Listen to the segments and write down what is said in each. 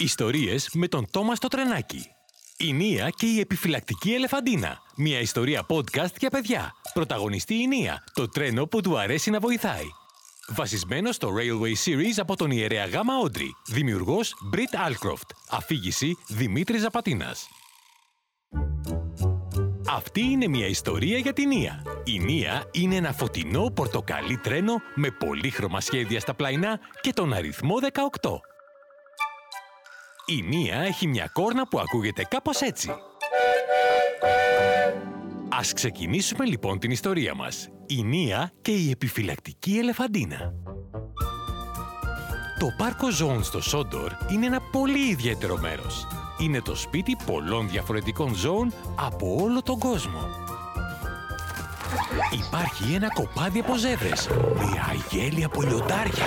Ιστορίες με τον Τόμας το τρενάκι. Η Νία και η επιφυλακτική ελεφαντίνα. Μια ιστορία podcast για παιδιά. Πρωταγωνιστή η Νία, το τρένο που του αρέσει να βοηθάει. Βασισμένος στο Railway Series από τον ιερέα Γάμα Όντρι. Δημιουργός Brit Alcroft. Αφήγηση Δημήτρης Ζαπατίνας. Αυτή είναι μια ιστορία για την Νία. Η Νία είναι ένα φωτεινό πορτοκαλί τρένο με πολύχρωμα σχέδια στα πλαϊνά και τον αριθμό 18. Η Νία έχει μια κόρνα που ακούγεται κάπως έτσι. Ας ξεκινήσουμε λοιπόν την ιστορία μας. Η Νία και η επιφυλακτική ελεφαντίνα. Το πάρκο ζώων στο Σόντορ είναι ένα πολύ ιδιαίτερο μέρος. Είναι το σπίτι πολλών διαφορετικών ζώων από όλο τον κόσμο. Υπάρχει ένα κοπάδι από ζέμπρες, μια γέλια από λιοντάρια,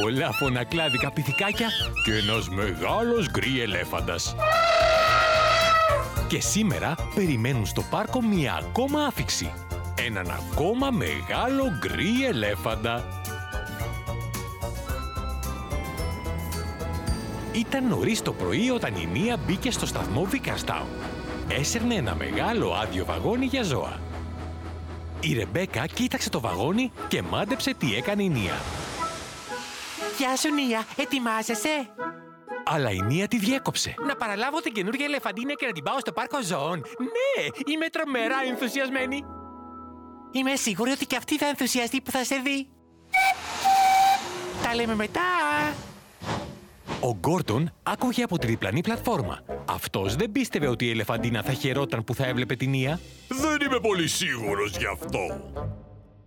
πολλά φωνακλάδικα πυθικάκια και ένας μεγάλος γκρι ελέφαντας. Και σήμερα περιμένουν στο πάρκο μια ακόμα άφηξη. Έναν ακόμα μεγάλο γκρι ελέφαντα. Ήταν νωρίς το πρωί όταν η Νία μπήκε στο σταθμό Βίκαρστάουν. Έσερνε ένα μεγάλο άδειο βαγόνι για ζώα. Η Ρεμπέκα κοίταξε το βαγόνι και μάντεψε τι έκανε η Νία. Γεια σου, Νία. Ετοιμάζεσαι; Αλλά η Νία τη διέκοψε. Να παραλάβω την καινούργια ελεφαντίνα και να την πάω στο πάρκο ζώων. Ναι, είμαι τρομερά ενθουσιασμένη. Είμαι σίγουρη ότι και αυτή θα ενθουσιαστεί που θα σε δει. Τα λέμε μετά. Ο Γκόρτον άκουγε από τη διπλανή πλατφόρμα. Αυτός δεν πίστευε ότι η ελεφαντίνα θα χαιρόταν που θα έβλεπε την Νία. Δεν είμαι πολύ σίγουρος γι' αυτό.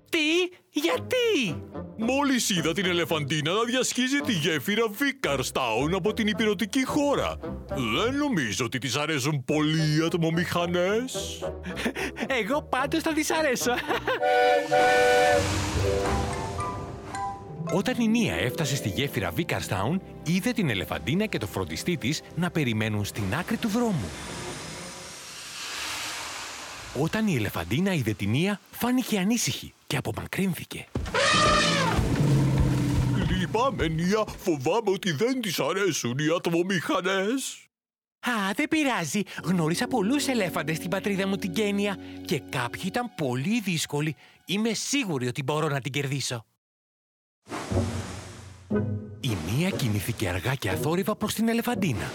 Τι, γιατί; Μόλις είδα την ελεφαντίνα να διασχίζει τη γέφυρα Βίκαρστάουν από την υπηρετική χώρα. Δεν νομίζω ότι της αρέσουν πολύ οι ατμομηχανές. Εγώ πάντως θα της αρέσω. Όταν η Νία έφτασε στη γέφυρα Βίκαρστάουν, είδε την ελεφαντίνα και το φροντιστή της να περιμένουν στην άκρη του δρόμου. Όταν η ελεφαντίνα είδε την Νία, φάνηκε ανήσυχη και απομακρύνθηκε. Λυπάμαι, Νία, φοβάμαι ότι δεν της αρέσουν οι ατμομηχανές. Α, δεν πειράζει. Γνώρισα πολλούς ελέφαντες στην πατρίδα μου την Κένια και κάποιοι ήταν πολύ δύσκολοι. Είμαι σίγουρη ότι μπορώ να την κερδίσω. Η Νία κινήθηκε αργά και αθόρυβα προς την ελεφαντίνα.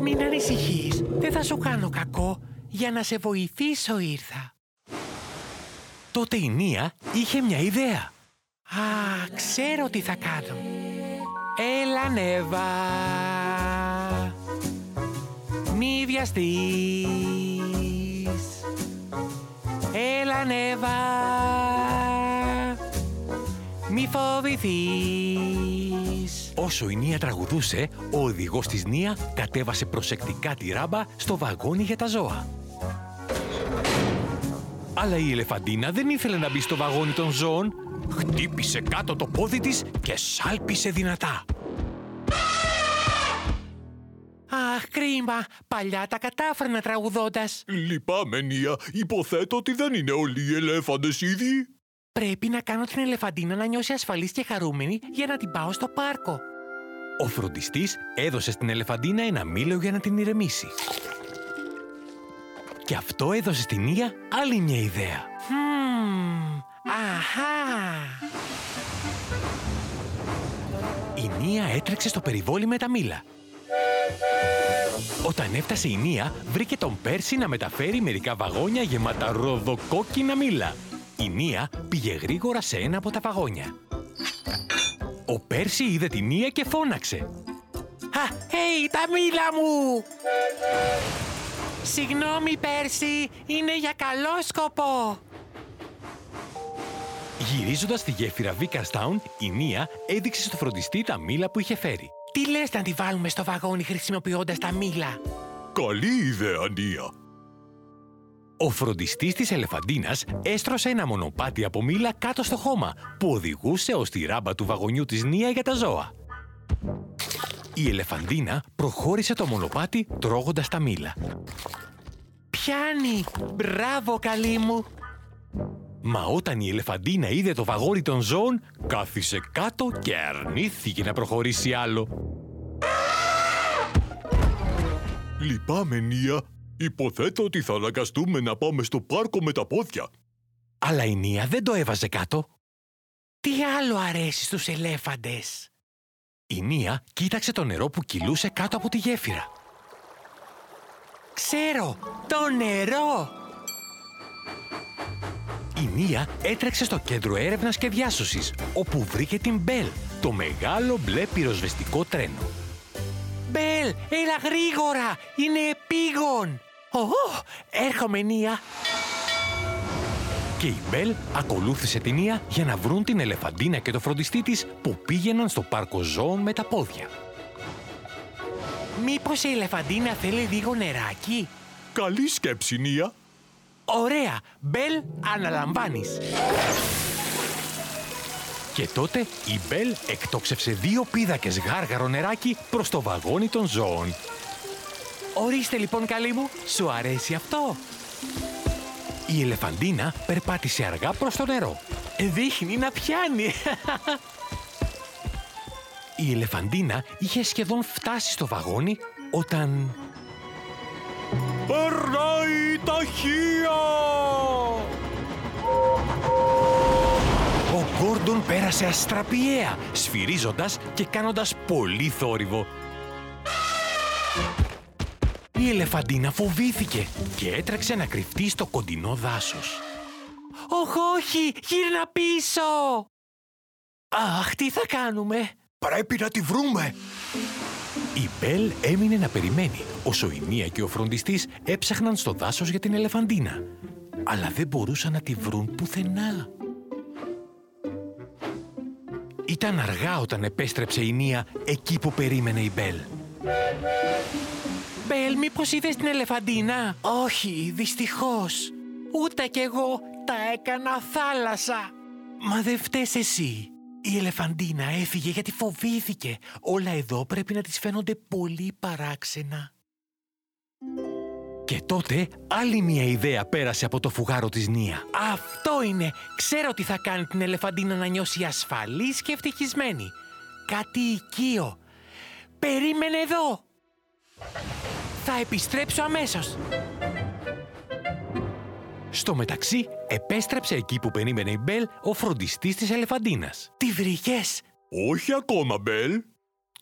Μην ανησυχείς. Δεν θα σου κάνω κακό. Για να σε βοηθήσω ήρθα. Τότε η Νία είχε μια ιδέα. Α, ξέρω τι θα κάνω. Έλα, Νέβα. Μη βιαστείς. Έλα, Νέβα. Μη φοβηθείς. Όσο η Νία τραγουδούσε, ο οδηγός της Νία κατέβασε προσεκτικά τη ράμπα στο βαγόνι για τα ζώα. Αλλά η ελεφαντίνα δεν ήθελε να μπει στο βαγόνι των ζώων. Χτύπησε κάτω το πόδι της και σάλπισε δυνατά. Αχ, κρίμα. Παλιά τα κατάφερνα τραγουδώντας. Λυπάμαι, Νία, υποθέτω ότι δεν είναι όλοι οι ελέφαντες ίδιοι. Πρέπει να κάνω την ελεφαντίνα να νιώσει ασφαλής και χαρούμενη για να την πάω στο πάρκο. Ο φροντιστής έδωσε στην ελεφαντίνα ένα μήλο για να την ηρεμήσει. Και αυτό έδωσε στην Νία άλλη μια ιδέα. Χμ, αχά. Η Νία έτρεξε στο περιβόλι με τα μήλα. Όταν έφτασε η Νία, βρήκε τον Πέρση να μεταφέρει μερικά βαγόνια γεμάτα ροδοκόκκινα μήλα. Η Νία πήγε γρήγορα σε ένα από τα βαγόνια. Ο Πέρση είδε τη Νία και φώναξε. Α, hey, τα μήλα μου! Συγγνώμη, Πέρση, είναι για καλό σκοπό. Γυρίζοντας στη γέφυρα Βίκαρστάουν, η Νία έδειξε στο φροντιστή τα μήλα που είχε φέρει. Τι λες να τη βάλουμε στο βαγόνι χρησιμοποιώντας τα μήλα; Καλή ιδέα, Νία. Ο φροντιστής της ελεφαντίνας έστρωσε ένα μονοπάτι από μήλα κάτω στο χώμα που οδηγούσε ως τη ράμπα του βαγονιού της Νία για τα ζώα. Η ελεφαντίνα προχώρησε το μονοπάτι τρώγοντας τα μήλα. Πιάνει! Μπράβο, καλή μου! Μα όταν η ελεφαντίνα είδε το βαγόνι των ζώων, κάθισε κάτω και αρνήθηκε να προχωρήσει άλλο. Λυπάμαι, Νία. Υποθέτω ότι θα αναγκαστούμε να πάμε στο πάρκο με τα πόδια. Αλλά η Νία δεν το έβαζε κάτω. Τι άλλο αρέσει στους ελέφαντες; Η Νία κοίταξε το νερό που κυλούσε κάτω από τη γέφυρα. Ξέρω, το νερό! Η Νία έτρεξε στο κέντρο έρευνας και διάσωσης, όπου βρήκε την Μπέλ, το μεγάλο μπλε πυροσβεστικό τρένο. Μπέλ, έλα γρήγορα! Είναι επίγον! Ω, έρχομαι, Νία! Και η Μπέλ ακολούθησε την Νία για να βρουν την ελεφαντίνα και το φροντιστή της που πήγαιναν στο πάρκο ζώων με τα πόδια. Μήπως η ελεφαντίνα θέλει λίγο νεράκι; Καλή σκέψη, Νία. Ωραία! Μπέλ, αναλαμβάνεις. Και τότε η Μπέλ εκτόξευσε δύο πίδακες γάργαρο νεράκι προς το βαγόνι των ζώων. Ορίστε λοιπόν καλή μου, σου αρέσει αυτό; Η ελεφαντίνα περπάτησε αργά προς το νερό. Ε, Δείχνει να πιάνει. Η ελεφαντίνα είχε σχεδόν φτάσει στο βαγόνι όταν... Περνάει ταχεία! Ο Γκόρντον πέρασε αστραπιαία, σφυρίζοντας και κάνοντας πολύ θόρυβο. Η ελεφαντίνα φοβήθηκε και έτρεξε να κρυφτεί στο κοντινό δάσος. «Όχ, όχι! Γύρνα πίσω!» «Αχ, τι θα κάνουμε!» Πρέπει να τη βρούμε. Η Μπέλ έμεινε να περιμένει, όσο η Μία και ο φροντιστής έψαχναν στο δάσος για την ελεφαντίνα. Αλλά δεν μπορούσαν να τη βρουν πουθενά. Ήταν αργά όταν επέστρεψε η Μία εκεί που περίμενε η Μπέλ. Μπέλ, μήπως είδες την ελεφαντίνα; Όχι, δυστυχώς. Ούτε κι εγώ τα έκανα θάλασσα. Μα δεν φταίς εσύ. Η ελεφαντίνα έφυγε γιατί φοβήθηκε. Όλα εδώ πρέπει να της φαίνονται πολύ παράξενα. Και τότε άλλη μια ιδέα πέρασε από το φουγάρο της Νία. Αυτό είναι! Ξέρω τι θα κάνει την ελεφαντίνα να νιώσει ασφαλής και ευτυχισμένη. Κάτι οικείο. Περίμενε εδώ! Θα επιστρέψω αμέσως. Στο μεταξύ, επέστρεψε εκεί που περίμενε η Μπέλ ο φροντιστής της ελεφαντίνας. Τι βρήκες; Όχι ακόμα, Μπέλ.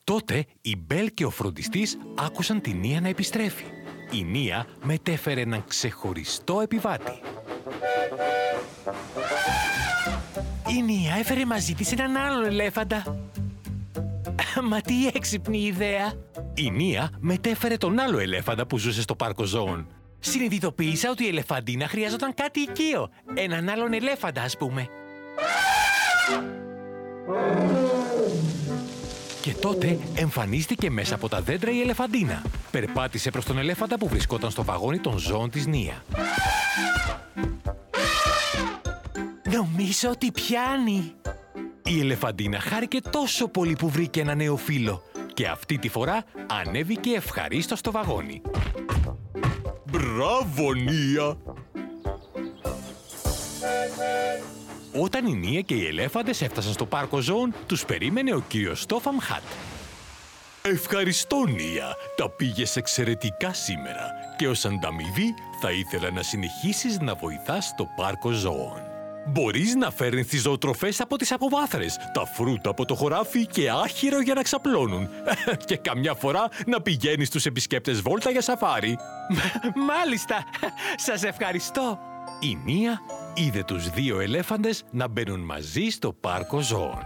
Τότε η Μπέλ και ο φροντιστής άκουσαν τη Νία να επιστρέφει. Η Νία μετέφερε έναν ξεχωριστό επιβάτη. Η Νία έφερε μαζί της έναν άλλον ελέφαντα. Μα τι έξυπνη ιδέα! Η Νία μετέφερε τον άλλο ελέφαντα που ζούσε στο πάρκο ζώων. Συνειδητοποίησα ότι η ελεφαντίνα χρειάζονταν κάτι οικείο. Έναν άλλον ελέφαντα, ας πούμε. Και τότε εμφανίστηκε μέσα από τα δέντρα η ελεφαντίνα. Περπάτησε προς τον ελέφαντα που βρισκόταν στο βαγόνι των ζώων της Νία. Νομίζω ότι πιάνει. Η ελεφαντίνα χάρηκε τόσο πολύ που βρήκε ένα νέο φίλο και αυτή τη φορά ανέβηκε ευχαρίστως στο βαγόνι. Μπράβο, Νία. Όταν η Νία και οι ελέφαντες έφτασαν στο πάρκο ζώων, τους περίμενε ο κύριος Στόφαμ Χατ. Ευχαριστώ, Νία. Τα πήγες εξαιρετικά σήμερα. Και ως ανταμοιβή θα ήθελα να συνεχίσεις να βοηθάς στο πάρκο ζώων. Μπορείς να φέρνεις τις ζωοτροφές από τις αποβάθρες, τα φρούτα από το χωράφι και άχυρο για να ξαπλώνουν. και καμιά φορά να πηγαίνεις στους επισκέπτες βόλτα για σαφάρι. Μάλιστα! Σας ευχαριστώ! Η Νία είδε τους δύο ελέφαντες να μπαίνουν μαζί στο πάρκο ζώων.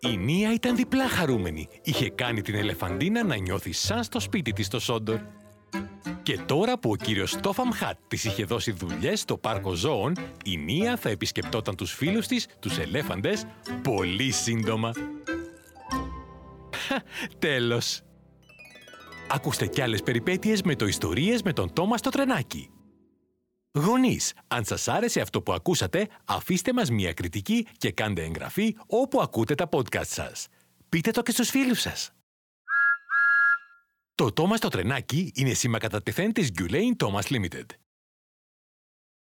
Η Νία ήταν διπλά χαρούμενη. Είχε κάνει την ελεφαντίνα να νιώθει σαν στο σπίτι της στο Σόντορ. Και τώρα που ο κύριος Στόφαμ Χατ της είχε δώσει δουλειές στο πάρκο ζώων, η Νία θα επισκεπτόταν τους φίλους της, τους ελέφαντες, πολύ σύντομα. Τέλος. Ακούστε κι άλλες περιπέτειες με το ιστορίες με τον Τόμας στο τρενάκι. Γονείς, αν σας άρεσε αυτό που ακούσατε, αφήστε μας μια κριτική και κάντε εγγραφή όπου ακούτε τα podcast σας. Πείτε το και στους φίλους σας. Το Thomas το τρενάκι είναι σήμα κατά τεθέν της Gulain Thomas Limited.